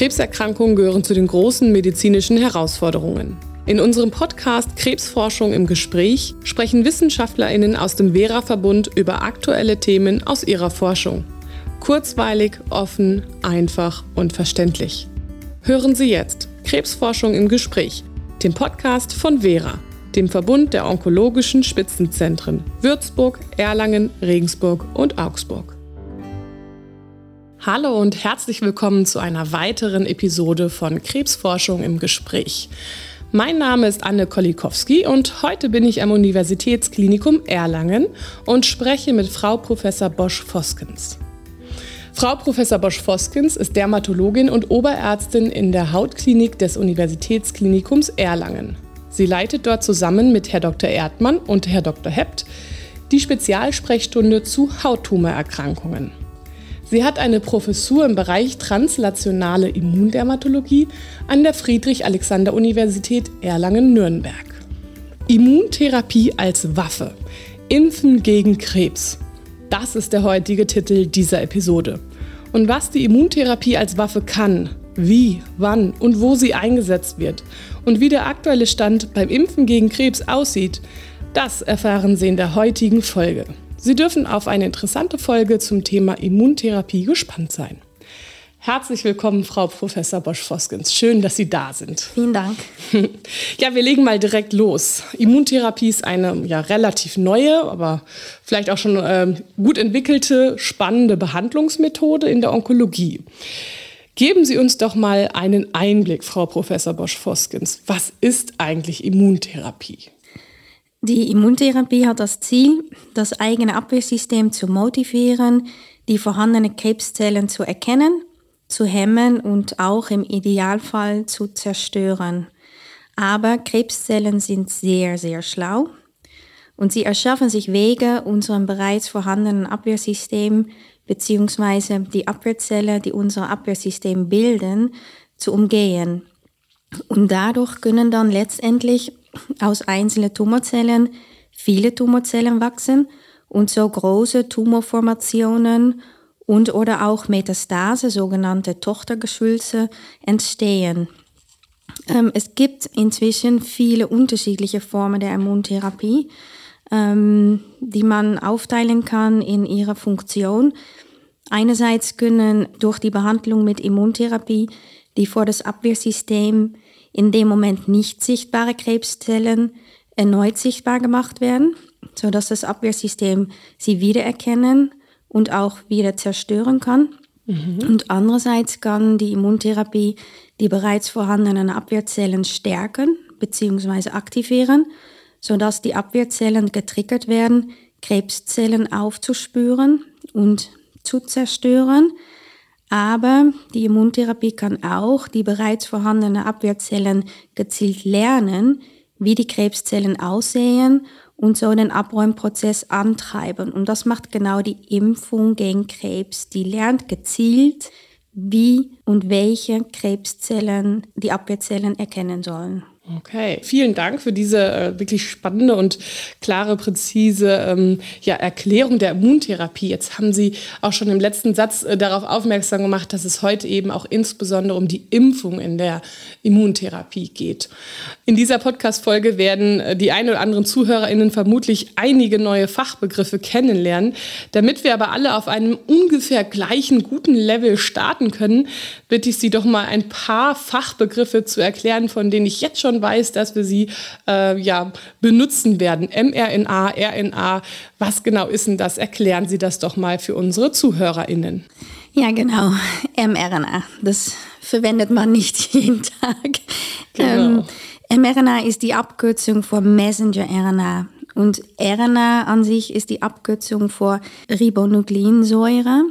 Krebserkrankungen gehören zu den großen medizinischen Herausforderungen. In unserem Podcast Krebsforschung im Gespräch sprechen WissenschaftlerInnen aus dem Vera-Verbund über aktuelle Themen aus ihrer Forschung. Kurzweilig, offen, einfach und verständlich. Hören Sie jetzt Krebsforschung im Gespräch, den Podcast von Vera, dem Verbund der onkologischen Spitzenzentren Würzburg, Erlangen, Regensburg und Augsburg. Hallo und herzlich willkommen zu einer weiteren Episode von Krebsforschung im Gespräch. Mein Name ist Anne Kolikowski und heute bin ich am Universitätsklinikum Erlangen und spreche mit Frau Professor Bosch-Voskens. Frau Professor Bosch-Voskens ist Dermatologin und Oberärztin in der Hautklinik des Universitätsklinikums Erlangen. Sie leitet dort zusammen mit Herr Dr. Erdmann und Herr Dr. Hept die Spezialsprechstunde zu Hauttumorerkrankungen. Sie hat eine Professur im Bereich translationale Immundermatologie an der Friedrich-Alexander-Universität Erlangen-Nürnberg. Immuntherapie als Waffe. Impfen gegen Krebs. Das ist der heutige Titel dieser Episode. Und was die Immuntherapie als Waffe kann, wie, wann und wo sie eingesetzt wird und wie der aktuelle Stand beim Impfen gegen Krebs aussieht, das erfahren Sie in der heutigen Folge. Sie dürfen auf eine interessante Folge zum Thema Immuntherapie gespannt sein. Herzlich willkommen, Frau Professor Bosch-Voskens. Schön, dass Sie da sind. Vielen Dank. Ja, wir legen mal direkt los. Immuntherapie ist eine ja, relativ neue, aber vielleicht auch schon ähm, gut entwickelte, spannende Behandlungsmethode in der Onkologie. Geben Sie uns doch mal einen Einblick, Frau Professor Bosch-Voskens. Was ist eigentlich Immuntherapie? Die Immuntherapie hat das Ziel, das eigene Abwehrsystem zu motivieren, die vorhandenen Krebszellen zu erkennen, zu hemmen und auch im Idealfall zu zerstören. Aber Krebszellen sind sehr, sehr schlau und sie erschaffen sich Wege, unserem bereits vorhandenen Abwehrsystem bzw. die Abwehrzellen, die unser Abwehrsystem bilden, zu umgehen. Und dadurch können dann letztendlich aus einzelnen Tumorzellen viele Tumorzellen wachsen und so große Tumorformationen und oder auch Metastase, sogenannte Tochtergeschwülze, entstehen. Ähm, es gibt inzwischen viele unterschiedliche Formen der Immuntherapie, ähm, die man aufteilen kann in ihrer Funktion. Einerseits können durch die Behandlung mit Immuntherapie die vor das Abwehrsystem in dem Moment nicht sichtbare Krebszellen erneut sichtbar gemacht werden, so dass das Abwehrsystem sie wiedererkennen und auch wieder zerstören kann. Mhm. Und andererseits kann die Immuntherapie die bereits vorhandenen Abwehrzellen stärken bzw. aktivieren, sodass die Abwehrzellen getriggert werden, Krebszellen aufzuspüren und zu zerstören, aber die Immuntherapie kann auch die bereits vorhandenen Abwehrzellen gezielt lernen, wie die Krebszellen aussehen und so den Abräumprozess antreiben. Und das macht genau die Impfung gegen Krebs. Die lernt gezielt, wie und welche Krebszellen die Abwehrzellen erkennen sollen. Okay, vielen Dank für diese äh, wirklich spannende und klare, präzise ähm, ja, Erklärung der Immuntherapie. Jetzt haben Sie auch schon im letzten Satz äh, darauf aufmerksam gemacht, dass es heute eben auch insbesondere um die Impfung in der Immuntherapie geht. In dieser Podcast-Folge werden äh, die ein oder anderen ZuhörerInnen vermutlich einige neue Fachbegriffe kennenlernen. Damit wir aber alle auf einem ungefähr gleichen guten Level starten können, bitte ich Sie doch mal ein paar Fachbegriffe zu erklären, von denen ich jetzt schon weiß, dass wir sie äh, ja, benutzen werden. mRNA, RNA, was genau ist denn das? Erklären Sie das doch mal für unsere ZuhörerInnen. Ja, genau. mRNA, das verwendet man nicht jeden Tag. Genau. Ähm, mRNA ist die Abkürzung für Messenger-RNA. Und RNA an sich ist die Abkürzung für Ribonukleinsäure.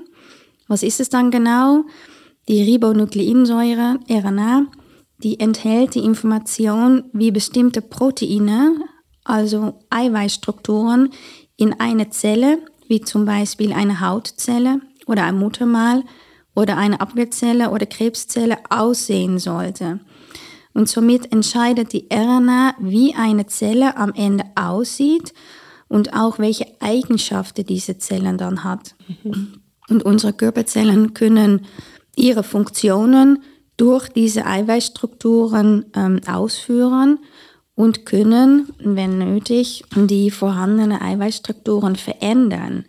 Was ist es dann genau? Die Ribonukleinsäure, RNA, die enthält die Information, wie bestimmte Proteine, also Eiweißstrukturen, in eine Zelle, wie zum Beispiel eine Hautzelle oder ein Muttermal oder eine Abwehrzelle oder Krebszelle aussehen sollte. Und somit entscheidet die RNA, wie eine Zelle am Ende aussieht und auch welche Eigenschaften diese Zellen dann hat. Mhm. Und unsere Körperzellen können ihre Funktionen durch diese Eiweißstrukturen ähm, ausführen und können, wenn nötig, die vorhandenen Eiweißstrukturen verändern.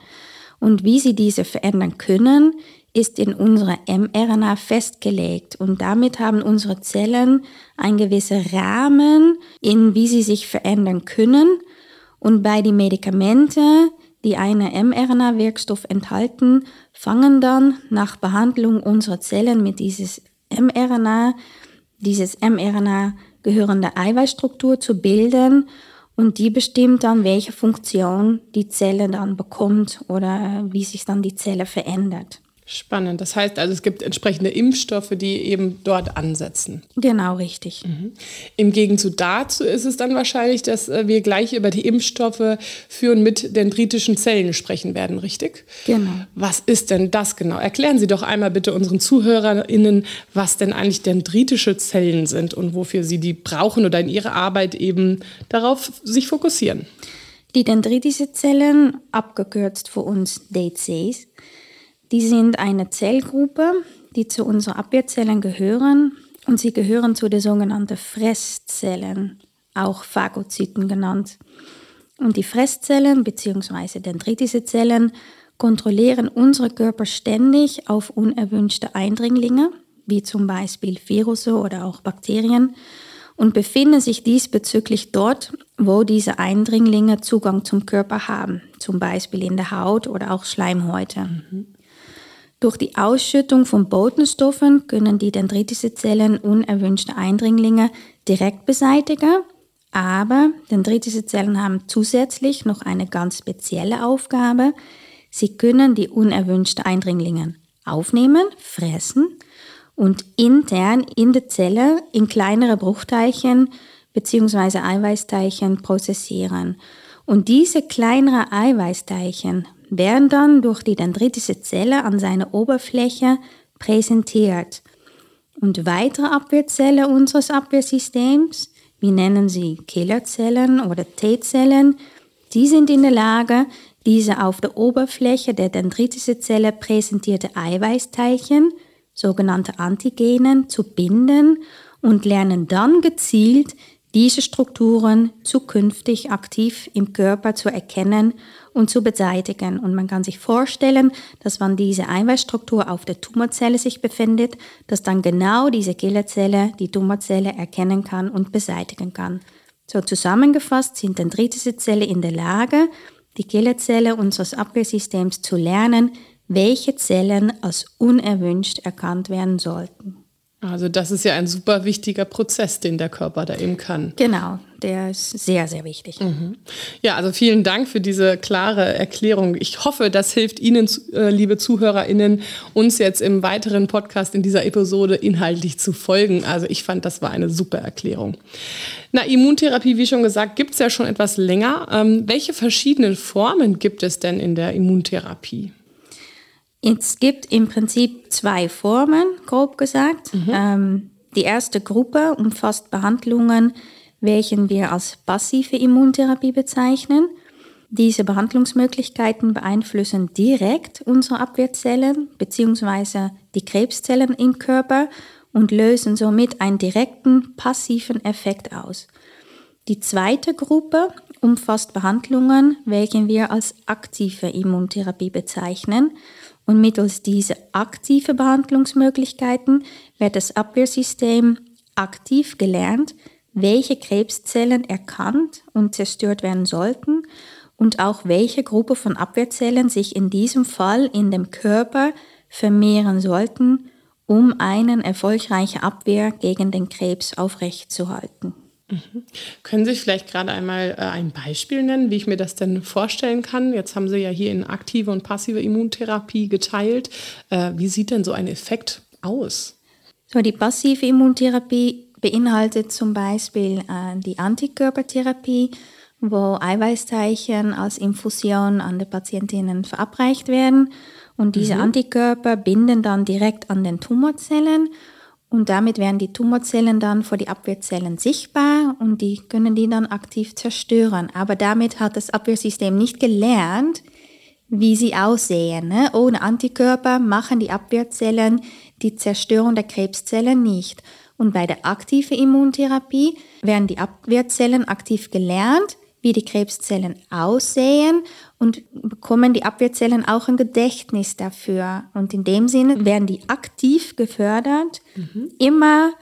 Und wie sie diese verändern können, ist in unserer mRNA festgelegt. Und damit haben unsere Zellen einen gewissen Rahmen, in wie sie sich verändern können. Und bei den Medikamenten, die einen mRNA-Wirkstoff enthalten, fangen dann nach Behandlung unserer Zellen mit dieses mRNA, dieses mRNA gehörende Eiweißstruktur zu bilden und die bestimmt dann, welche Funktion die Zelle dann bekommt oder wie sich dann die Zelle verändert. Spannend. Das heißt also, es gibt entsprechende Impfstoffe, die eben dort ansetzen. Genau, richtig. Mhm. Im Gegenzug dazu ist es dann wahrscheinlich, dass äh, wir gleich über die Impfstoffe für und mit dendritischen Zellen sprechen werden, richtig? Genau. Was ist denn das genau? Erklären Sie doch einmal bitte unseren ZuhörerInnen, was denn eigentlich dendritische Zellen sind und wofür Sie die brauchen oder in Ihrer Arbeit eben darauf sich fokussieren. Die dendritische Zellen, abgekürzt für uns DCs, die sind eine Zellgruppe, die zu unseren Abwehrzellen gehören und sie gehören zu den sogenannten Fresszellen, auch Phagozyten genannt. Und die Fresszellen bzw. dendritische Zellen kontrollieren unsere Körper ständig auf unerwünschte Eindringlinge, wie zum Beispiel Virusse oder auch Bakterien, und befinden sich diesbezüglich dort, wo diese Eindringlinge Zugang zum Körper haben, zum Beispiel in der Haut oder auch Schleimhäute. Mhm. Durch die Ausschüttung von Botenstoffen können die dendritische Zellen unerwünschte Eindringlinge direkt beseitigen, aber dendritische Zellen haben zusätzlich noch eine ganz spezielle Aufgabe. Sie können die unerwünschten Eindringlinge aufnehmen, fressen und intern in der Zelle in kleinere Bruchteilchen bzw. Eiweißteilchen prozessieren. Und diese kleineren Eiweißteilchen werden dann durch die dendritische Zelle an seiner Oberfläche präsentiert. Und weitere Abwehrzellen unseres Abwehrsystems, wir nennen sie Killerzellen oder T-Zellen, die sind in der Lage, diese auf der Oberfläche der dendritischen Zelle präsentierte Eiweißteilchen, sogenannte Antigenen, zu binden und lernen dann gezielt diese Strukturen zukünftig aktiv im Körper zu erkennen und zu beseitigen. Und man kann sich vorstellen, dass wenn diese Eiweißstruktur auf der Tumorzelle sich befindet, dass dann genau diese Killerzelle die Tumorzelle erkennen kann und beseitigen kann. So zusammengefasst sind dendritische Zellen in der Lage, die Killerzelle unseres Abwehrsystems zu lernen, welche Zellen als unerwünscht erkannt werden sollten. Also das ist ja ein super wichtiger Prozess, den der Körper da eben kann. Genau, der ist sehr, sehr wichtig. Mhm. Ja, also vielen Dank für diese klare Erklärung. Ich hoffe, das hilft Ihnen, äh, liebe ZuhörerInnen, uns jetzt im weiteren Podcast in dieser Episode inhaltlich zu folgen. Also ich fand, das war eine super Erklärung. Na, Immuntherapie, wie schon gesagt, gibt es ja schon etwas länger. Ähm, welche verschiedenen Formen gibt es denn in der Immuntherapie? Es gibt im Prinzip zwei Formen, grob gesagt. Mhm. Ähm, die erste Gruppe umfasst Behandlungen, welchen wir als passive Immuntherapie bezeichnen. Diese Behandlungsmöglichkeiten beeinflussen direkt unsere Abwehrzellen bzw. die Krebszellen im Körper und lösen somit einen direkten passiven Effekt aus. Die zweite Gruppe umfasst Behandlungen, welche wir als aktive Immuntherapie bezeichnen. Und mittels dieser aktiven Behandlungsmöglichkeiten wird das Abwehrsystem aktiv gelernt, welche Krebszellen erkannt und zerstört werden sollten und auch welche Gruppe von Abwehrzellen sich in diesem Fall in dem Körper vermehren sollten, um eine erfolgreiche Abwehr gegen den Krebs aufrechtzuerhalten. Mhm. Können Sie vielleicht gerade einmal äh, ein Beispiel nennen, wie ich mir das denn vorstellen kann? Jetzt haben Sie ja hier in aktive und passive Immuntherapie geteilt. Äh, wie sieht denn so ein Effekt aus? So, die passive Immuntherapie beinhaltet zum Beispiel äh, die Antikörpertherapie, wo Eiweißteilchen als Infusion an die Patientinnen verabreicht werden. Und diese mhm. Antikörper binden dann direkt an den Tumorzellen und damit werden die Tumorzellen dann vor die Abwehrzellen sichtbar und die können die dann aktiv zerstören. Aber damit hat das Abwehrsystem nicht gelernt, wie sie aussehen. Ne? Ohne Antikörper machen die Abwehrzellen die Zerstörung der Krebszellen nicht. Und bei der aktiven Immuntherapie werden die Abwehrzellen aktiv gelernt, wie die Krebszellen aussehen und bekommen die Abwehrzellen auch ein Gedächtnis dafür. Und in dem Sinne werden die aktiv gefördert, mhm. immer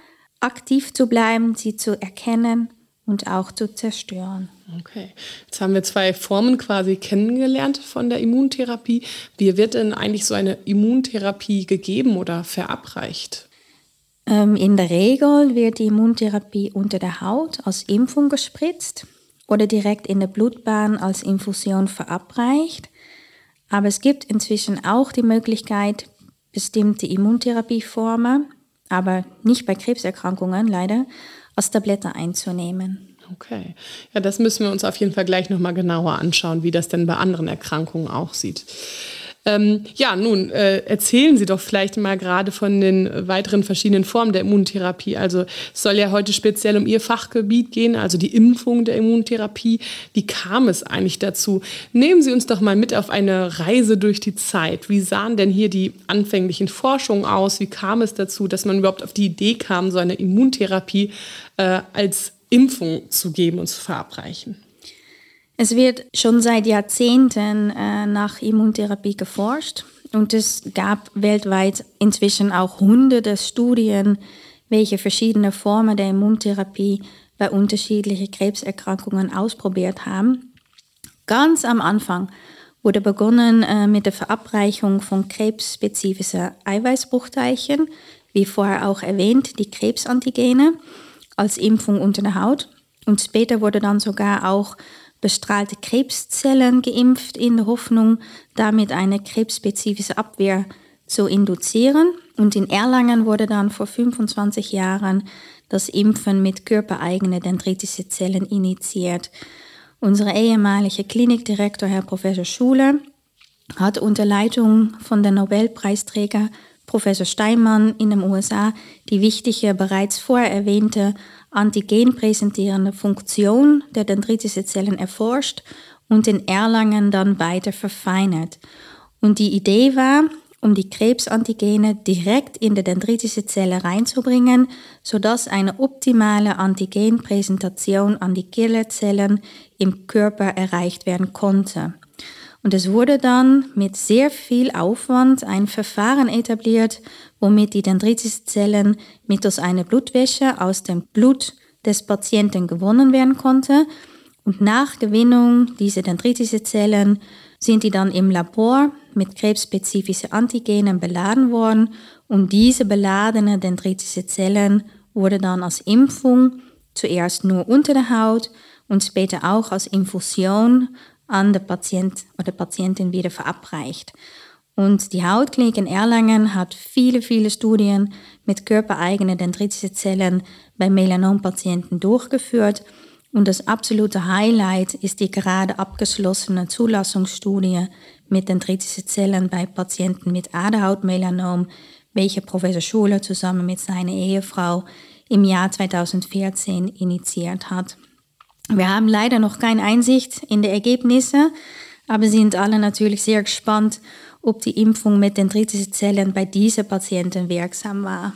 aktiv zu bleiben, sie zu erkennen und auch zu zerstören. Okay, jetzt haben wir zwei Formen quasi kennengelernt von der Immuntherapie. Wie wird denn eigentlich so eine Immuntherapie gegeben oder verabreicht? Ähm, in der Regel wird die Immuntherapie unter der Haut als Impfung gespritzt oder direkt in der Blutbahn als Infusion verabreicht. Aber es gibt inzwischen auch die Möglichkeit, bestimmte Immuntherapieformen, aber nicht bei Krebserkrankungen leider, als Tablette einzunehmen. Okay. Ja, das müssen wir uns auf jeden Fall gleich nochmal genauer anschauen, wie das denn bei anderen Erkrankungen aussieht. Ähm, ja, nun äh, erzählen Sie doch vielleicht mal gerade von den weiteren verschiedenen Formen der Immuntherapie. Also es soll ja heute speziell um Ihr Fachgebiet gehen, also die Impfung der Immuntherapie. Wie kam es eigentlich dazu? Nehmen Sie uns doch mal mit auf eine Reise durch die Zeit. Wie sahen denn hier die anfänglichen Forschungen aus? Wie kam es dazu, dass man überhaupt auf die Idee kam, so eine Immuntherapie äh, als Impfung zu geben und zu verabreichen? Es wird schon seit Jahrzehnten äh, nach Immuntherapie geforscht und es gab weltweit inzwischen auch hunderte Studien, welche verschiedene Formen der Immuntherapie bei unterschiedlichen Krebserkrankungen ausprobiert haben. Ganz am Anfang wurde begonnen äh, mit der Verabreichung von krebsspezifischen Eiweißbruchteilchen, wie vorher auch erwähnt, die Krebsantigene als Impfung unter der Haut. Und später wurde dann sogar auch bestrahlte Krebszellen geimpft in der Hoffnung, damit eine krebsspezifische Abwehr zu induzieren. Und in Erlangen wurde dann vor 25 Jahren das Impfen mit körpereigenen dendritische Zellen initiiert. Unser ehemaliger Klinikdirektor, Herr Professor Schuler, hat unter Leitung von der Nobelpreisträger Professor Steinmann in den USA die wichtige, bereits vorher erwähnte antigenpräsentierende Funktion der dendritischen Zellen erforscht und in Erlangen dann weiter verfeinert. Und die Idee war, um die Krebsantigene direkt in die dendritische Zelle reinzubringen, sodass eine optimale Antigenpräsentation an die Killerzellen im Körper erreicht werden konnte. Und es wurde dann mit sehr viel Aufwand ein Verfahren etabliert, womit die Dendritis-Zellen mittels einer Blutwäsche aus dem Blut des Patienten gewonnen werden konnte. Und nach Gewinnung dieser Dendritis-Zellen sind die dann im Labor mit krebsspezifischen Antigenen beladen worden und diese beladenen Dendritis-Zellen wurde dann als Impfung zuerst nur unter der Haut und später auch als Infusion an den Patient oder Patientin wieder verabreicht. Und die Hautklinik in Erlangen hat viele, viele Studien mit körpereigenen dendritische Zellen bei Melanompatienten durchgeführt. Und das absolute Highlight ist die gerade abgeschlossene Zulassungsstudie mit dendritische Zellen bei Patienten mit Aderhautmelanom, welche Professor Schuler zusammen mit seiner Ehefrau im Jahr 2014 initiiert hat. Wir haben leider noch keine Einsicht in die Ergebnisse, aber sind alle natürlich sehr gespannt, ob die Impfung mit den Zellen bei diesen Patienten wirksam war.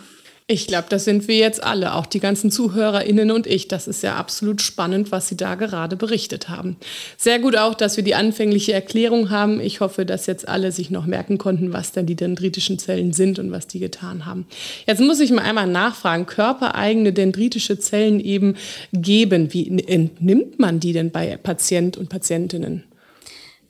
Ich glaube, das sind wir jetzt alle, auch die ganzen ZuhörerInnen und ich. Das ist ja absolut spannend, was Sie da gerade berichtet haben. Sehr gut auch, dass wir die anfängliche Erklärung haben. Ich hoffe, dass jetzt alle sich noch merken konnten, was denn die dendritischen Zellen sind und was die getan haben. Jetzt muss ich mal einmal nachfragen, körpereigene dendritische Zellen eben geben. Wie entnimmt man die denn bei Patient und Patientinnen?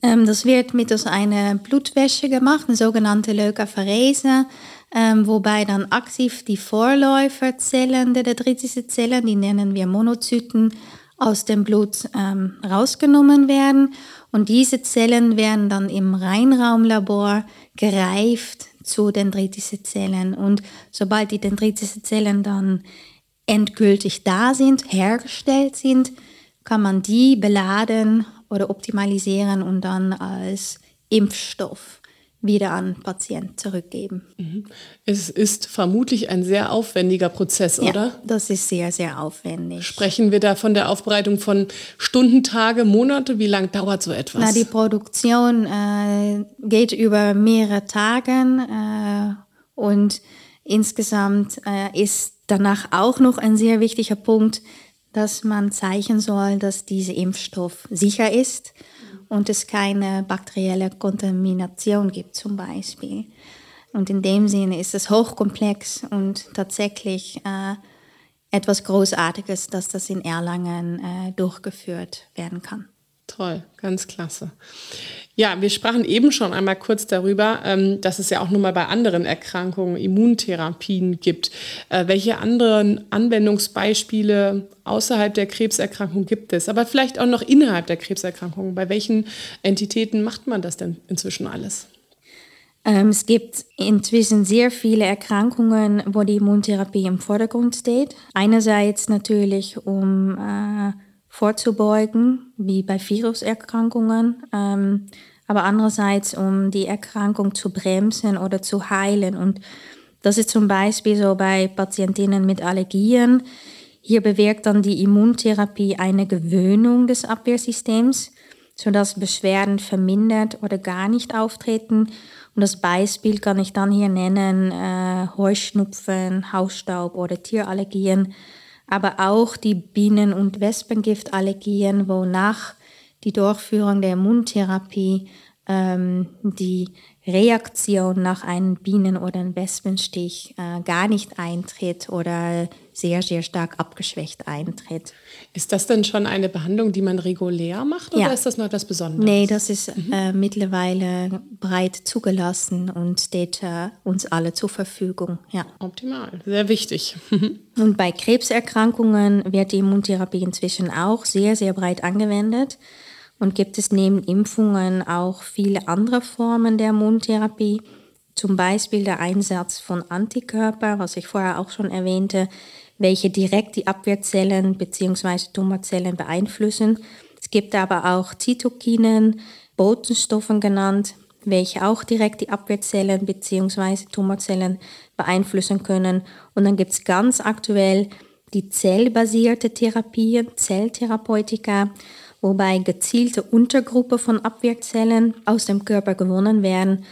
Ähm, das wird mittels einer Blutwäsche gemacht, eine sogenannte Leukapherese, ähm, wobei dann aktiv die Vorläuferzellen der dendritischen Zellen, die nennen wir Monozyten, aus dem Blut ähm, rausgenommen werden. Und diese Zellen werden dann im Reinraumlabor gereift zu dendritischen Zellen. Und sobald die dendritischen Zellen dann endgültig da sind, hergestellt sind, kann man die beladen oder optimalisieren und dann als Impfstoff wieder an Patient zurückgeben. Mhm. Es ist vermutlich ein sehr aufwendiger Prozess, ja, oder? Das ist sehr, sehr aufwendig. Sprechen wir da von der Aufbereitung von Stunden, Tage, Monate? Wie lange dauert so etwas? Na, die Produktion äh, geht über mehrere Tage äh, und insgesamt äh, ist danach auch noch ein sehr wichtiger Punkt, dass man zeichnen soll, dass dieser Impfstoff sicher ist und es keine bakterielle Kontamination gibt zum Beispiel. Und in dem Sinne ist es hochkomplex und tatsächlich äh, etwas Großartiges, dass das in Erlangen äh, durchgeführt werden kann. Toll, ganz klasse. Ja, wir sprachen eben schon einmal kurz darüber, ähm, dass es ja auch nun mal bei anderen Erkrankungen Immuntherapien gibt. Äh, welche anderen Anwendungsbeispiele außerhalb der Krebserkrankung gibt es? Aber vielleicht auch noch innerhalb der Krebserkrankung. Bei welchen Entitäten macht man das denn inzwischen alles? Ähm, es gibt inzwischen sehr viele Erkrankungen, wo die Immuntherapie im Vordergrund steht. Einerseits natürlich um äh, vorzubeugen, wie bei Viruserkrankungen, ähm, aber andererseits um die Erkrankung zu bremsen oder zu heilen. Und das ist zum Beispiel so bei Patientinnen mit Allergien. Hier bewirkt dann die Immuntherapie eine Gewöhnung des Abwehrsystems, sodass Beschwerden vermindert oder gar nicht auftreten. Und das Beispiel kann ich dann hier nennen, äh, Heuschnupfen, Hausstaub oder Tierallergien aber auch die Bienen- und Wespengiftallergien, wonach die Durchführung der Immuntherapie ähm, die Reaktion nach einem Bienen- oder einem Wespenstich äh, gar nicht eintritt oder sehr, sehr stark abgeschwächt eintritt. Ist das denn schon eine Behandlung, die man regulär macht oder ja. ist das noch etwas Besonderes? Nee, das ist mhm. äh, mittlerweile breit zugelassen und steht äh, uns alle zur Verfügung. Ja. Optimal, sehr wichtig. und bei Krebserkrankungen wird die Immuntherapie inzwischen auch sehr, sehr breit angewendet. Und gibt es neben Impfungen auch viele andere Formen der Immuntherapie, zum Beispiel der Einsatz von Antikörper, was ich vorher auch schon erwähnte, welche direkt die Abwehrzellen bzw. Tumorzellen beeinflussen. Es gibt aber auch Zytokinen, Botenstoffen genannt, welche auch direkt die Abwehrzellen bzw. Tumorzellen beeinflussen können. Und dann gibt es ganz aktuell die zellbasierte Therapie, Zelltherapeutika, wobei gezielte Untergruppe von Abwehrzellen aus dem Körper gewonnen werden,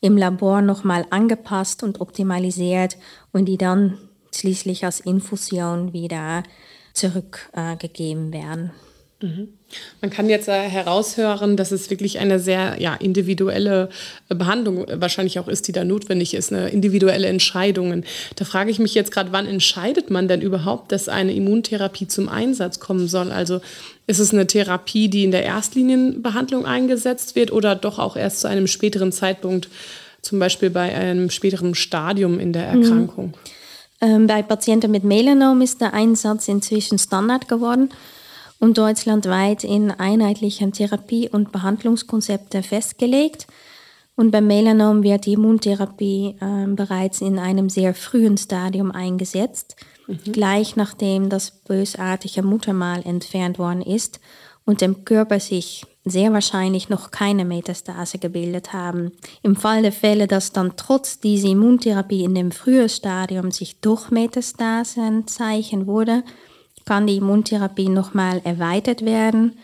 im Labor nochmal angepasst und optimalisiert und die dann schließlich als Infusion wieder zurückgegeben äh, werden. Mhm. Man kann jetzt äh, heraushören, dass es wirklich eine sehr ja, individuelle äh, Behandlung wahrscheinlich auch ist, die da notwendig ist, eine individuelle Entscheidungen. Da frage ich mich jetzt gerade, wann entscheidet man denn überhaupt, dass eine Immuntherapie zum Einsatz kommen soll? Also ist es eine Therapie, die in der Erstlinienbehandlung eingesetzt wird oder doch auch erst zu einem späteren Zeitpunkt, zum Beispiel bei einem späteren Stadium in der mhm. Erkrankung? Mhm. Ähm, bei Patienten mit Melanom ist der Einsatz inzwischen Standard geworden und deutschlandweit in einheitlichen Therapie- und Behandlungskonzepte festgelegt. Und beim Melanom wird die Immuntherapie äh, bereits in einem sehr frühen Stadium eingesetzt, mhm. gleich nachdem das bösartige Muttermal entfernt worden ist und dem Körper sich sehr wahrscheinlich noch keine Metastase gebildet haben. Im Fall der Fälle, dass dann trotz dieser Immuntherapie in dem frühen Stadium sich doch Metastasen zeichnen wurde, kann die Immuntherapie nochmal erweitert werden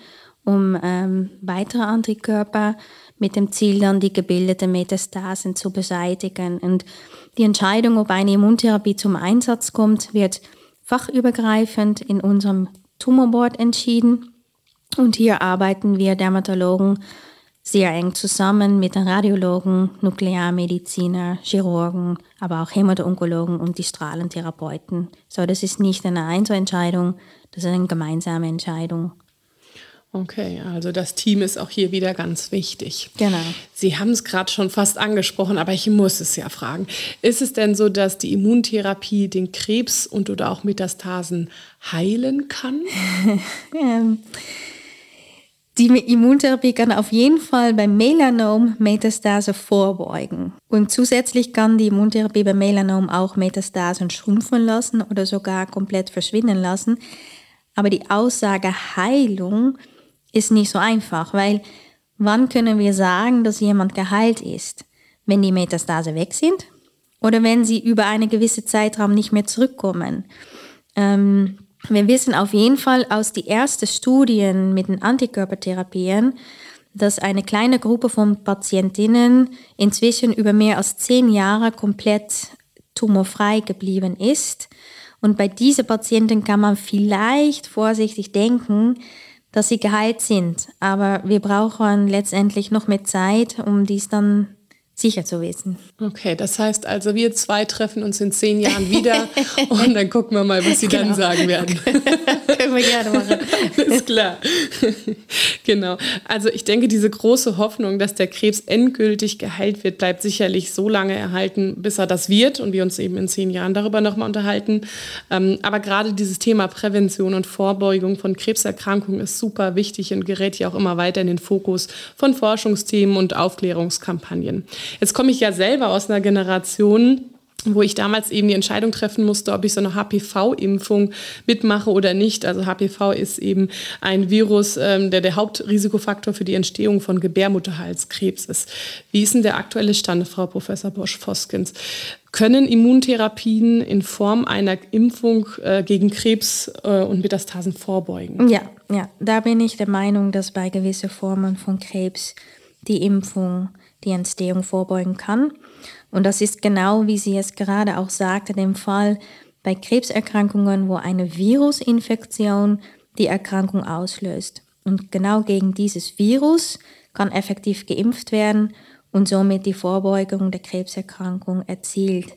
um ähm, weitere Antikörper mit dem Ziel, dann die gebildeten Metastasen zu beseitigen. Und die Entscheidung, ob eine Immuntherapie zum Einsatz kommt, wird fachübergreifend in unserem Tumorboard entschieden. Und hier arbeiten wir Dermatologen sehr eng zusammen mit den Radiologen, Nuklearmediziner, Chirurgen, aber auch Hämato-Onkologen und die Strahlentherapeuten. So, das ist nicht eine Einzelentscheidung, das ist eine gemeinsame Entscheidung. Okay, also das Team ist auch hier wieder ganz wichtig. Genau. Sie haben es gerade schon fast angesprochen, aber ich muss es ja fragen. Ist es denn so, dass die Immuntherapie den Krebs und oder auch Metastasen heilen kann? die Immuntherapie kann auf jeden Fall beim Melanom Metastase vorbeugen. Und zusätzlich kann die Immuntherapie beim Melanom auch Metastasen schrumpfen lassen oder sogar komplett verschwinden lassen. Aber die Aussage Heilung ist nicht so einfach, weil wann können wir sagen, dass jemand geheilt ist? wenn die Metastase weg sind oder wenn sie über einen gewissen Zeitraum nicht mehr zurückkommen. Ähm, wir wissen auf jeden Fall aus den ersten Studien mit den Antikörpertherapien, dass eine kleine Gruppe von Patientinnen inzwischen über mehr als zehn Jahre komplett tumorfrei geblieben ist. Und bei diesen Patienten kann man vielleicht vorsichtig denken, dass sie geheilt sind. Aber wir brauchen letztendlich noch mehr Zeit, um dies dann sicher zu wissen. Okay, das heißt also, wir zwei treffen uns in zehn Jahren wieder und dann gucken wir mal, was Sie genau. dann sagen werden. Können wir gerne machen. Ist klar. genau. Also ich denke, diese große Hoffnung, dass der Krebs endgültig geheilt wird, bleibt sicherlich so lange erhalten, bis er das wird und wir uns eben in zehn Jahren darüber nochmal unterhalten. Ähm, aber gerade dieses Thema Prävention und Vorbeugung von Krebserkrankungen ist super wichtig und gerät ja auch immer weiter in den Fokus von Forschungsthemen und Aufklärungskampagnen. Jetzt komme ich ja selber aus einer Generation, wo ich damals eben die Entscheidung treffen musste, ob ich so eine HPV-Impfung mitmache oder nicht. Also HPV ist eben ein Virus, ähm, der der Hauptrisikofaktor für die Entstehung von Gebärmutterhalskrebs ist. Wie ist denn der aktuelle Stand, Frau Professor Bosch-Foskens? Können Immuntherapien in Form einer Impfung äh, gegen Krebs äh, und Metastasen vorbeugen? Ja, ja, da bin ich der Meinung, dass bei gewissen Formen von Krebs die Impfung die Entstehung vorbeugen kann. Und das ist genau, wie sie es gerade auch sagte, dem Fall bei Krebserkrankungen, wo eine Virusinfektion die Erkrankung auslöst. Und genau gegen dieses Virus kann effektiv geimpft werden und somit die Vorbeugung der Krebserkrankung erzielt.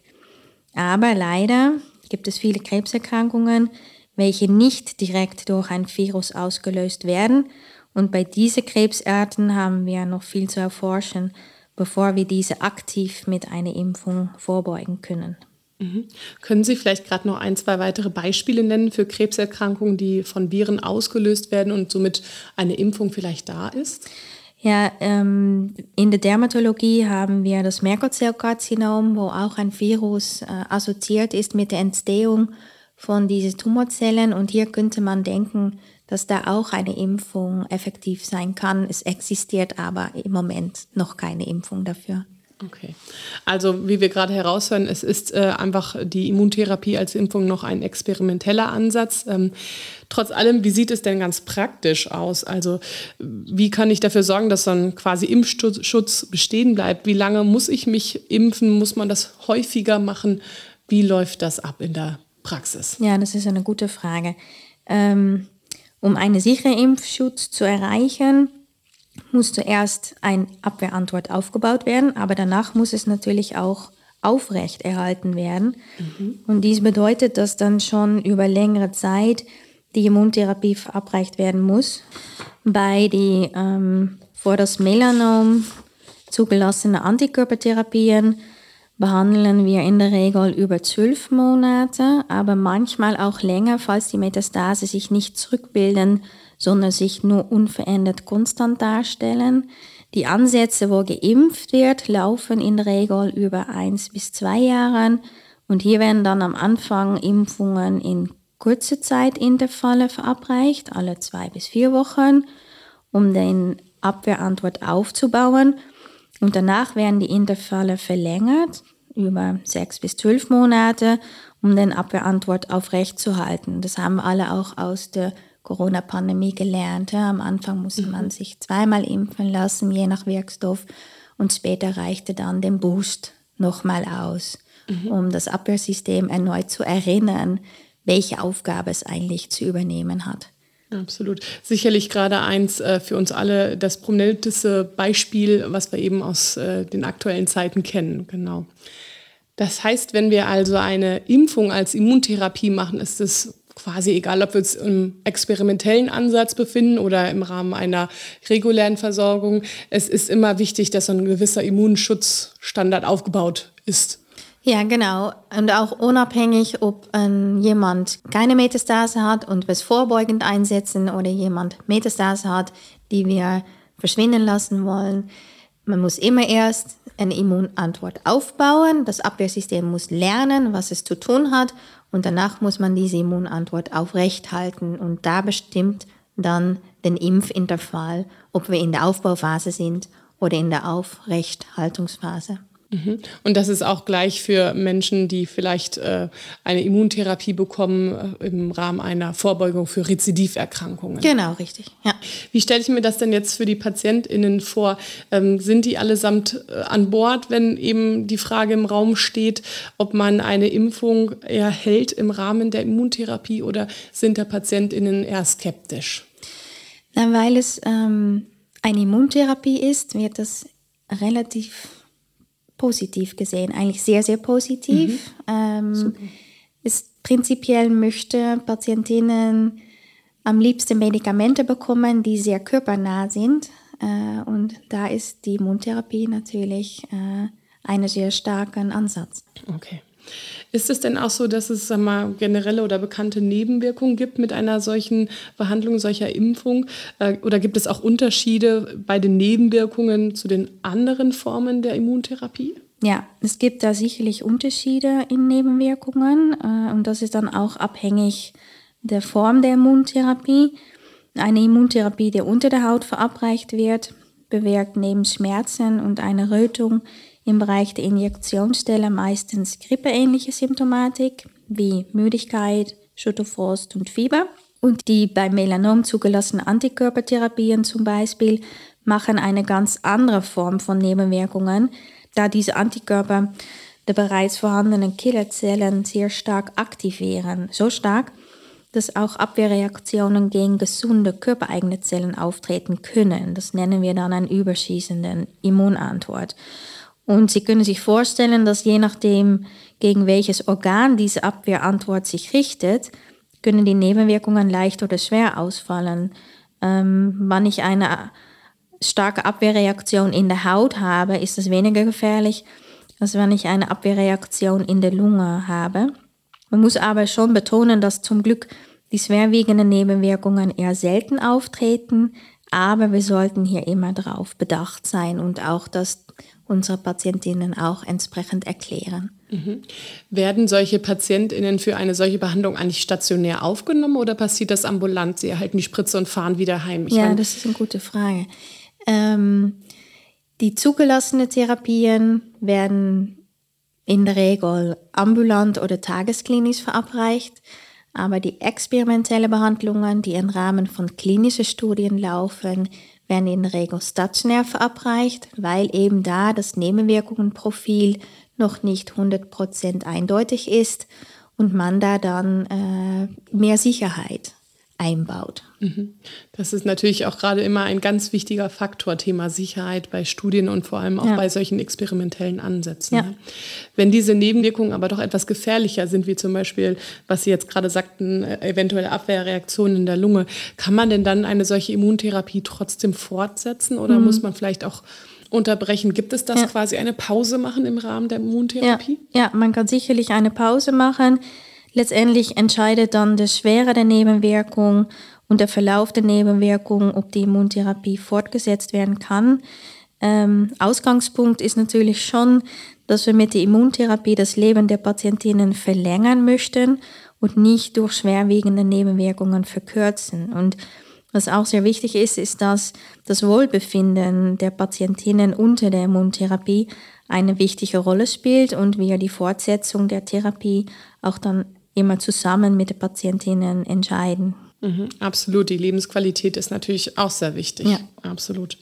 Aber leider gibt es viele Krebserkrankungen, welche nicht direkt durch ein Virus ausgelöst werden. Und bei diesen Krebsarten haben wir noch viel zu erforschen, bevor wir diese aktiv mit einer Impfung vorbeugen können. Mhm. Können Sie vielleicht gerade noch ein, zwei weitere Beispiele nennen für Krebserkrankungen, die von Viren ausgelöst werden und somit eine Impfung vielleicht da ist? Ja, ähm, in der Dermatologie haben wir das Merkel-Zell-Karzinom, wo auch ein Virus äh, assoziiert ist mit der Entstehung von diesen Tumorzellen. Und hier könnte man denken, dass da auch eine Impfung effektiv sein kann. Es existiert aber im Moment noch keine Impfung dafür. Okay. Also wie wir gerade heraushören, es ist äh, einfach die Immuntherapie als Impfung noch ein experimenteller Ansatz. Ähm, trotz allem, wie sieht es denn ganz praktisch aus? Also wie kann ich dafür sorgen, dass dann quasi Impfschutz bestehen bleibt? Wie lange muss ich mich impfen? Muss man das häufiger machen? Wie läuft das ab in der Praxis? Ja, das ist eine gute Frage. Ähm um einen sicheren Impfschutz zu erreichen, muss zuerst eine Abwehrantwort aufgebaut werden, aber danach muss es natürlich auch aufrecht erhalten werden. Mhm. Und dies bedeutet, dass dann schon über längere Zeit die Immuntherapie verabreicht werden muss. Bei die ähm, vor das Melanom zugelassenen Antikörpertherapien behandeln wir in der Regel über zwölf Monate, aber manchmal auch länger, falls die Metastase sich nicht zurückbilden, sondern sich nur unverändert konstant darstellen. Die Ansätze, wo geimpft wird, laufen in der Regel über eins bis zwei Jahre und hier werden dann am Anfang Impfungen in kurzer Zeitintervalle verabreicht, alle zwei bis vier Wochen, um den Abwehrantwort aufzubauen und danach werden die Intervalle verlängert über sechs bis zwölf Monate, um den Abwehrantwort aufrechtzuerhalten. Das haben alle auch aus der Corona-Pandemie gelernt. Ja, am Anfang musste mhm. man sich zweimal impfen lassen, je nach Wirkstoff, und später reichte dann den Boost nochmal aus, mhm. um das Abwehrsystem erneut zu erinnern, welche Aufgabe es eigentlich zu übernehmen hat. Absolut. Sicherlich gerade eins äh, für uns alle das prominenteste Beispiel, was wir eben aus äh, den aktuellen Zeiten kennen. Genau. Das heißt, wenn wir also eine Impfung als Immuntherapie machen, ist es quasi egal, ob wir uns im experimentellen Ansatz befinden oder im Rahmen einer regulären Versorgung. Es ist immer wichtig, dass ein gewisser Immunschutzstandard aufgebaut ist. Ja, genau. Und auch unabhängig, ob ähm, jemand keine Metastase hat und wir es vorbeugend einsetzen oder jemand Metastase hat, die wir verschwinden lassen wollen. Man muss immer erst eine Immunantwort aufbauen. Das Abwehrsystem muss lernen, was es zu tun hat. Und danach muss man diese Immunantwort aufrechthalten. Und da bestimmt dann den Impfintervall, ob wir in der Aufbauphase sind oder in der Aufrechthaltungsphase. Mhm. Und das ist auch gleich für Menschen, die vielleicht äh, eine Immuntherapie bekommen äh, im Rahmen einer Vorbeugung für Rezidiverkrankungen. Genau, richtig. Ja. Wie stelle ich mir das denn jetzt für die PatientInnen vor? Ähm, sind die allesamt äh, an Bord, wenn eben die Frage im Raum steht, ob man eine Impfung erhält im Rahmen der Immuntherapie oder sind da PatientInnen eher skeptisch? Na, weil es ähm, eine Immuntherapie ist, wird das relativ positiv gesehen, eigentlich sehr, sehr positiv. Mhm. Ähm, ist, prinzipiell möchte Patientinnen am liebsten Medikamente bekommen, die sehr körpernah sind. Äh, und da ist die Immuntherapie natürlich äh, einen sehr starken Ansatz. Okay. Ist es denn auch so, dass es sag mal, generelle oder bekannte Nebenwirkungen gibt mit einer solchen Behandlung, solcher Impfung? Äh, oder gibt es auch Unterschiede bei den Nebenwirkungen zu den anderen Formen der Immuntherapie? Ja, es gibt da sicherlich Unterschiede in Nebenwirkungen äh, und das ist dann auch abhängig der Form der Immuntherapie. Eine Immuntherapie, die unter der Haut verabreicht wird, bewirkt neben Schmerzen und einer Rötung im Bereich der Injektionsstelle meistens grippeähnliche Symptomatik wie Müdigkeit, Schüttelfrost und Fieber. Und die bei Melanom zugelassenen Antikörpertherapien zum Beispiel machen eine ganz andere Form von Nebenwirkungen, da diese Antikörper die bereits vorhandenen Killerzellen sehr stark aktivieren. So stark, dass auch Abwehrreaktionen gegen gesunde körpereigene Zellen auftreten können. Das nennen wir dann einen überschießenden Immunantwort. Und Sie können sich vorstellen, dass je nachdem, gegen welches Organ diese Abwehrantwort sich richtet, können die Nebenwirkungen leicht oder schwer ausfallen. Ähm, wenn ich eine starke Abwehrreaktion in der Haut habe, ist es weniger gefährlich, als wenn ich eine Abwehrreaktion in der Lunge habe. Man muss aber schon betonen, dass zum Glück die schwerwiegenden Nebenwirkungen eher selten auftreten, aber wir sollten hier immer darauf bedacht sein und auch das unsere Patientinnen auch entsprechend erklären. Mhm. Werden solche Patientinnen für eine solche Behandlung eigentlich stationär aufgenommen oder passiert das ambulant? Sie erhalten die Spritze und fahren wieder heim? Ich ja, das ist eine gute Frage. Ähm, die zugelassenen Therapien werden in der Regel ambulant oder tagesklinisch verabreicht, aber die experimentellen Behandlungen, die im Rahmen von klinischen Studien laufen, werden in stationär verabreicht, weil eben da das Nebenwirkungenprofil noch nicht 100% eindeutig ist und man da dann äh, mehr Sicherheit einbaut. Mhm. Das ist natürlich auch gerade immer ein ganz wichtiger Faktor, Thema Sicherheit bei Studien und vor allem auch ja. bei solchen experimentellen Ansätzen. Ja. Ne? Wenn diese Nebenwirkungen aber doch etwas gefährlicher sind, wie zum Beispiel, was Sie jetzt gerade sagten, äh, eventuelle Abwehrreaktionen in der Lunge, kann man denn dann eine solche Immuntherapie trotzdem fortsetzen oder mhm. muss man vielleicht auch unterbrechen? Gibt es das ja. quasi eine Pause machen im Rahmen der Immuntherapie? Ja, man kann sicherlich eine Pause machen. Letztendlich entscheidet dann die Schwere der Nebenwirkung und der Verlauf der Nebenwirkung, ob die Immuntherapie fortgesetzt werden kann. Ähm, Ausgangspunkt ist natürlich schon, dass wir mit der Immuntherapie das Leben der Patientinnen verlängern möchten und nicht durch schwerwiegende Nebenwirkungen verkürzen. Und was auch sehr wichtig ist, ist, dass das Wohlbefinden der Patientinnen unter der Immuntherapie eine wichtige Rolle spielt und wir die Fortsetzung der Therapie auch dann immer zusammen mit den Patientinnen entscheiden. Mhm, absolut, die Lebensqualität ist natürlich auch sehr wichtig. Ja. Absolut.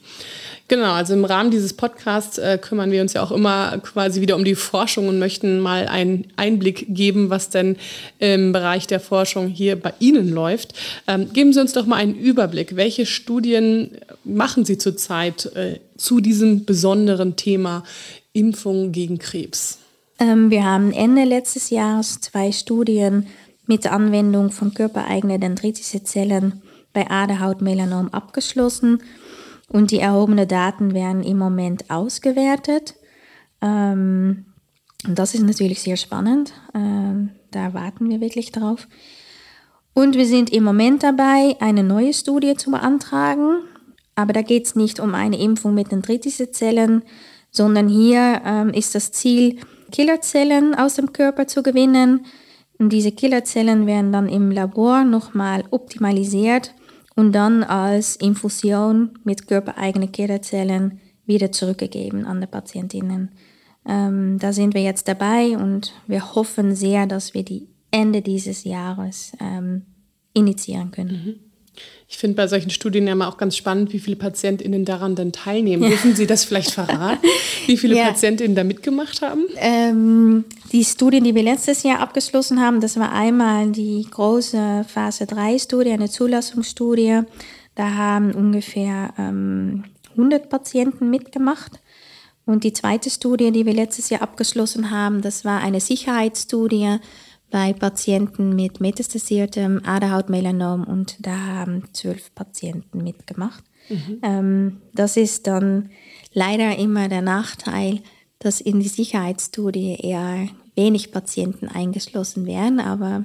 Genau, also im Rahmen dieses Podcasts äh, kümmern wir uns ja auch immer quasi wieder um die Forschung und möchten mal einen Einblick geben, was denn im Bereich der Forschung hier bei Ihnen läuft. Ähm, geben Sie uns doch mal einen Überblick. Welche Studien machen Sie zurzeit äh, zu diesem besonderen Thema Impfung gegen Krebs? Ähm, wir haben Ende letztes Jahres zwei Studien mit der Anwendung von körpereigenen dendritische Zellen bei Aderhautmelanom abgeschlossen und die erhobenen Daten werden im Moment ausgewertet. Ähm, das ist natürlich sehr spannend. Ähm, da warten wir wirklich drauf. Und wir sind im Moment dabei, eine neue Studie zu beantragen. Aber da geht es nicht um eine Impfung mit dendritische Zellen, sondern hier ähm, ist das Ziel, Killerzellen aus dem Körper zu gewinnen. Und diese Killerzellen werden dann im Labor nochmal optimalisiert und dann als Infusion mit körpereigenen Killerzellen wieder zurückgegeben an die Patientinnen. Ähm, da sind wir jetzt dabei und wir hoffen sehr, dass wir die Ende dieses Jahres ähm, initiieren können. Mhm. Ich finde bei solchen Studien ja immer auch ganz spannend, wie viele PatientInnen daran denn teilnehmen. Ja. Dürfen Sie das vielleicht verraten, wie viele ja. PatientInnen da mitgemacht haben? Ähm, die Studien, die wir letztes Jahr abgeschlossen haben, das war einmal die große Phase 3-Studie, eine Zulassungsstudie. Da haben ungefähr ähm, 100 Patienten mitgemacht. Und die zweite Studie, die wir letztes Jahr abgeschlossen haben, das war eine Sicherheitsstudie bei Patienten mit metastasiertem Aderhautmelanom und da haben zwölf Patienten mitgemacht. Mhm. Ähm, das ist dann leider immer der Nachteil, dass in die Sicherheitsstudie eher wenig Patienten eingeschlossen werden, aber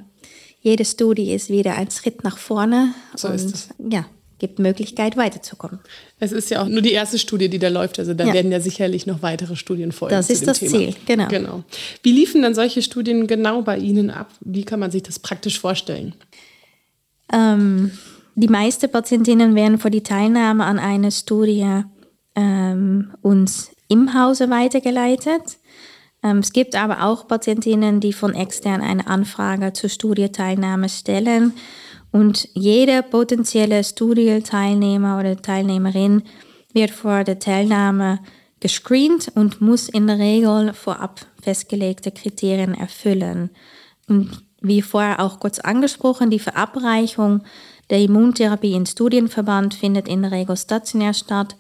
jede Studie ist wieder ein Schritt nach vorne. So und, ist es. Ja, gibt Möglichkeit weiterzukommen. Es ist ja auch nur die erste Studie, die da läuft. Also da ja. werden ja sicherlich noch weitere Studien folgen. Das ist das Thema. Ziel, genau. genau. Wie liefen dann solche Studien genau bei Ihnen ab? Wie kann man sich das praktisch vorstellen? Ähm, die meisten Patientinnen werden für die Teilnahme an einer Studie ähm, uns im Hause weitergeleitet. Ähm, es gibt aber auch Patientinnen, die von extern eine Anfrage zur Studieteilnahme stellen und jeder potenzielle Studienteilnehmer oder Teilnehmerin wird vor der Teilnahme gescreent und muss in der Regel vorab festgelegte Kriterien erfüllen. Und wie vorher auch kurz angesprochen, die Verabreichung der Immuntherapie in Studienverband findet in der Regel stationär statt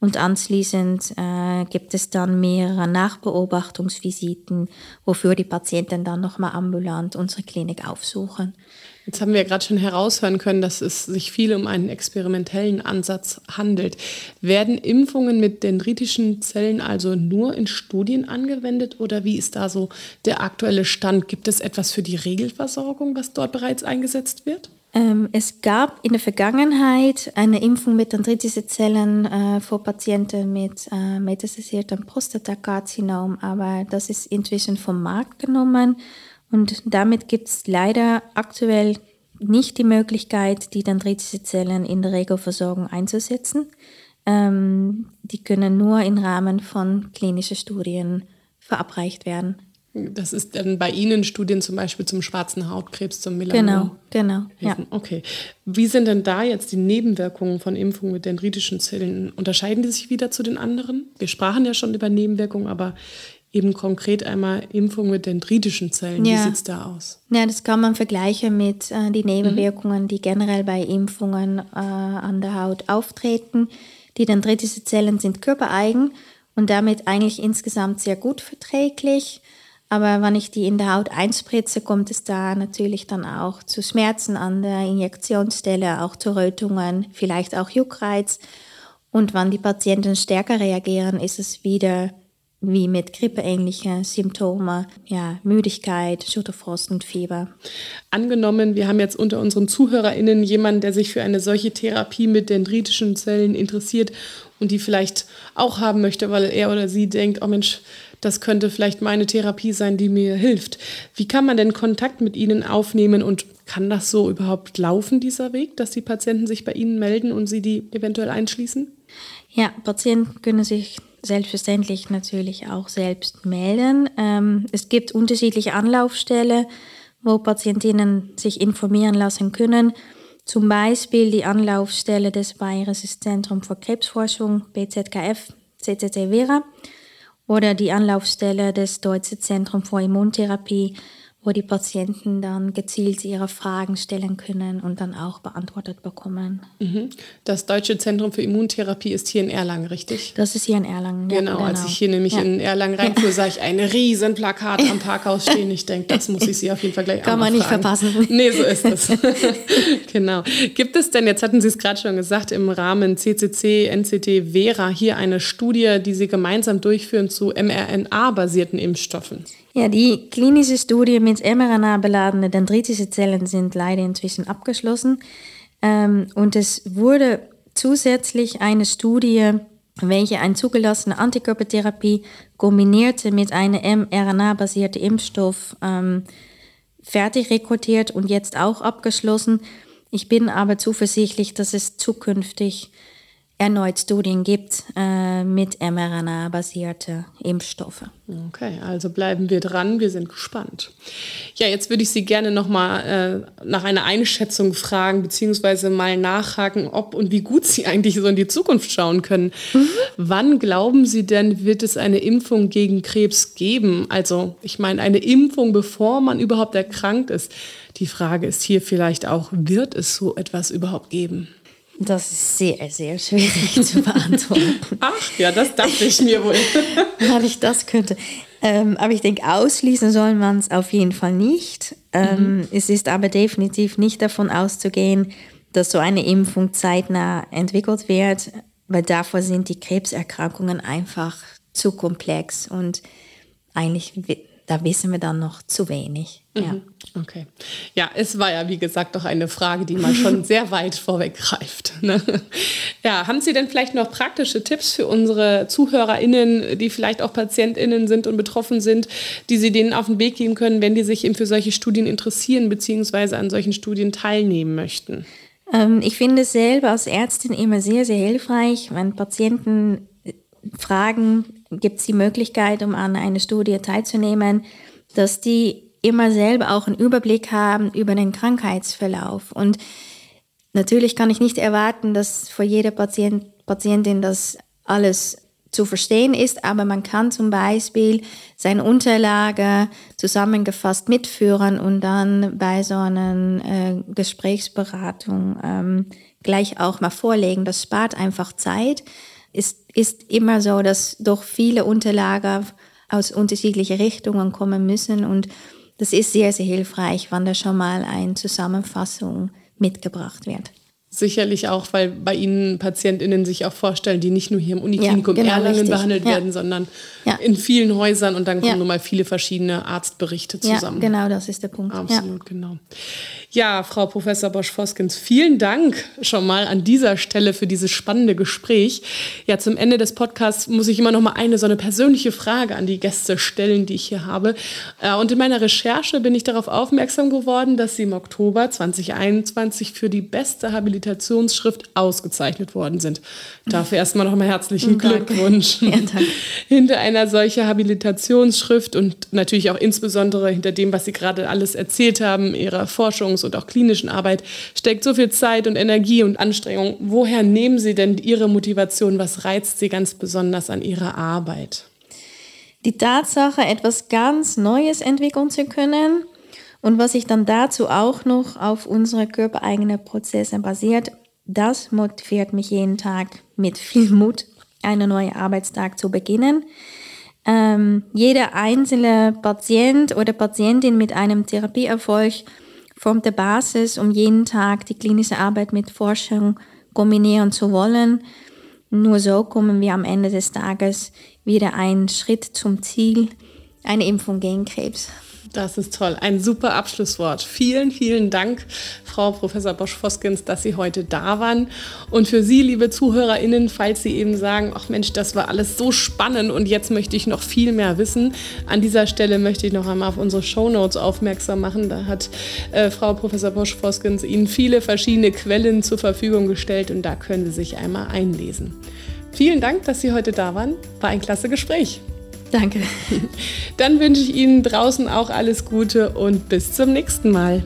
und anschließend äh, gibt es dann mehrere Nachbeobachtungsvisiten, wofür die Patienten dann nochmal ambulant unsere Klinik aufsuchen. Jetzt haben wir gerade schon heraushören können, dass es sich viel um einen experimentellen Ansatz handelt. Werden Impfungen mit dendritischen Zellen also nur in Studien angewendet oder wie ist da so der aktuelle Stand? Gibt es etwas für die Regelversorgung, was dort bereits eingesetzt wird? Ähm, es gab in der Vergangenheit eine Impfung mit dendritische Zellen äh, für Patienten mit äh, metastasiertem Prostatakarzinom, aber das ist inzwischen vom Markt genommen und damit gibt es leider aktuell nicht die Möglichkeit, die dendritische Zellen in der Regelversorgung einzusetzen. Ähm, die können nur im Rahmen von klinischen Studien verabreicht werden. Das ist dann bei Ihnen Studien zum Beispiel zum schwarzen Hautkrebs, zum Melanom? Genau, genau. Ja. Okay. Wie sind denn da jetzt die Nebenwirkungen von Impfungen mit dendritischen Zellen? Unterscheiden die sich wieder zu den anderen? Wir sprachen ja schon über Nebenwirkungen, aber eben konkret einmal Impfung mit dendritischen Zellen. Ja. Wie sieht es da aus? Ja, das kann man vergleichen mit äh, den Nebenwirkungen, mhm. die generell bei Impfungen äh, an der Haut auftreten. Die dendritische Zellen sind körpereigen und damit eigentlich insgesamt sehr gut verträglich. Aber wenn ich die in der Haut einspritze, kommt es da natürlich dann auch zu Schmerzen an der Injektionsstelle, auch zu Rötungen, vielleicht auch Juckreiz. Und wenn die Patienten stärker reagieren, ist es wieder wie mit grippeähnlichen Symptomen, ja, Müdigkeit, Schüttelfrost und Fieber. Angenommen, wir haben jetzt unter unseren ZuhörerInnen jemanden, der sich für eine solche Therapie mit dendritischen Zellen interessiert und die vielleicht auch haben möchte, weil er oder sie denkt, oh Mensch, das könnte vielleicht meine Therapie sein, die mir hilft. Wie kann man denn Kontakt mit Ihnen aufnehmen und kann das so überhaupt laufen, dieser Weg, dass die Patienten sich bei Ihnen melden und Sie die eventuell einschließen? Ja, Patienten können sich selbstverständlich natürlich auch selbst melden. Ähm, es gibt unterschiedliche Anlaufstellen, wo Patientinnen sich informieren lassen können. Zum Beispiel die Anlaufstelle des Bayerisches Zentrum für Krebsforschung, BZKF, CCT Vera, oder die Anlaufstelle des Deutschen Zentrum für Immuntherapie, wo die Patienten dann gezielt ihre Fragen stellen können und dann auch beantwortet bekommen. Mhm. Das Deutsche Zentrum für Immuntherapie ist hier in Erlangen, richtig? Das ist hier in Erlangen. Genau, ja, genau. als ich hier nämlich ja. in Erlangen reinfuhr, sah ich ein riesen Plakat am Parkhaus stehen. Ich denke, das muss ich Sie auf jeden Fall gleich Kann man nicht fragen. verpassen. Nee, so ist es. genau. Gibt es denn, jetzt hatten Sie es gerade schon gesagt, im Rahmen CCC, NCT, Vera hier eine Studie, die Sie gemeinsam durchführen zu mRNA-basierten Impfstoffen? Ja, die klinische Studie mit mRNA beladene dendritische Zellen sind leider inzwischen abgeschlossen. Ähm, und es wurde zusätzlich eine Studie, welche eine zugelassene Antikörpertherapie kombinierte mit einem mRNA-basierten Impfstoff ähm, fertig rekrutiert und jetzt auch abgeschlossen. Ich bin aber zuversichtlich, dass es zukünftig erneut Studien gibt äh, mit mRNA-basierte Impfstoffe. Okay, also bleiben wir dran, wir sind gespannt. Ja, jetzt würde ich Sie gerne nochmal äh, nach einer Einschätzung fragen, beziehungsweise mal nachhaken, ob und wie gut Sie eigentlich so in die Zukunft schauen können. Mhm. Wann glauben Sie denn, wird es eine Impfung gegen Krebs geben? Also, ich meine, eine Impfung, bevor man überhaupt erkrankt ist. Die Frage ist hier vielleicht auch, wird es so etwas überhaupt geben? Das ist sehr, sehr schwierig zu beantworten. Ach, ja, das dachte ich mir wohl. Weil ich das könnte. Ähm, aber ich denke, ausschließen soll man es auf jeden Fall nicht. Ähm, mhm. Es ist aber definitiv nicht davon auszugehen, dass so eine Impfung zeitnah entwickelt wird, weil davor sind die Krebserkrankungen einfach zu komplex und eigentlich da wissen wir dann noch zu wenig. Mhm. Ja. Okay. Ja, es war ja, wie gesagt, doch eine Frage, die mal schon sehr weit vorweggreift. Ne? Ja, haben Sie denn vielleicht noch praktische Tipps für unsere ZuhörerInnen, die vielleicht auch PatientInnen sind und betroffen sind, die Sie denen auf den Weg geben können, wenn die sich eben für solche Studien interessieren, beziehungsweise an solchen Studien teilnehmen möchten? Ähm, ich finde es selber als Ärztin immer sehr, sehr hilfreich, wenn Patienten fragen, gibt es die Möglichkeit, um an einer Studie teilzunehmen, dass die immer selber auch einen Überblick haben über den Krankheitsverlauf. Und natürlich kann ich nicht erwarten, dass für jede Patient, Patientin das alles zu verstehen ist, aber man kann zum Beispiel seine Unterlage zusammengefasst mitführen und dann bei so einer äh, Gesprächsberatung ähm, gleich auch mal vorlegen. Das spart einfach Zeit es ist immer so, dass doch viele Unterlagen aus unterschiedlichen Richtungen kommen müssen und das ist sehr, sehr hilfreich, wenn da schon mal eine Zusammenfassung mitgebracht wird. Sicherlich auch, weil bei Ihnen PatientInnen sich auch vorstellen, die nicht nur hier im Uniklinikum ja, genau, Erlangen richtig. behandelt ja. werden, sondern ja. in vielen Häusern und dann kommen nun mal viele verschiedene Arztberichte zusammen. Ja, genau, das ist der Punkt. Absolut, genau. Ja, Frau Professor Bosch-Voskens, vielen Dank schon mal an dieser Stelle für dieses spannende Gespräch. Ja, zum Ende des Podcasts muss ich immer noch mal eine so eine persönliche Frage an die Gäste stellen, die ich hier habe. Äh, und in meiner Recherche bin ich darauf aufmerksam geworden, dass Sie im Oktober 2021 für die beste Habilitationsschrift ausgezeichnet worden sind. Dafür erstmal noch mal herzlichen Glückwunsch. Ja, hinter einer solchen Habilitationsschrift und natürlich auch insbesondere hinter dem, was Sie gerade alles erzählt haben, Ihrer Forschungs- und auch klinischen Arbeit steckt so viel Zeit und Energie und Anstrengung. Woher nehmen Sie denn Ihre Motivation? Was reizt Sie ganz besonders an Ihrer Arbeit? Die Tatsache, etwas ganz Neues entwickeln zu können und was sich dann dazu auch noch auf unsere körpereigenen Prozesse basiert, das motiviert mich jeden Tag mit viel Mut, einen neuen Arbeitstag zu beginnen. Ähm, jeder einzelne Patient oder Patientin mit einem Therapieerfolg formt die Basis, um jeden Tag die klinische Arbeit mit Forschung kombinieren zu wollen. Nur so kommen wir am Ende des Tages wieder einen Schritt zum Ziel, eine Impfung gegen Krebs. Das ist toll. Ein super Abschlusswort. Vielen, vielen Dank, Frau Professor Bosch-Voskens, dass Sie heute da waren. Und für Sie, liebe ZuhörerInnen, falls Sie eben sagen, ach Mensch, das war alles so spannend und jetzt möchte ich noch viel mehr wissen. An dieser Stelle möchte ich noch einmal auf unsere Shownotes aufmerksam machen. Da hat äh, Frau Professor Bosch-Voskens Ihnen viele verschiedene Quellen zur Verfügung gestellt und da können Sie sich einmal einlesen. Vielen Dank, dass Sie heute da waren. War ein klasse Gespräch. Danke. Dann wünsche ich Ihnen draußen auch alles Gute und bis zum nächsten Mal.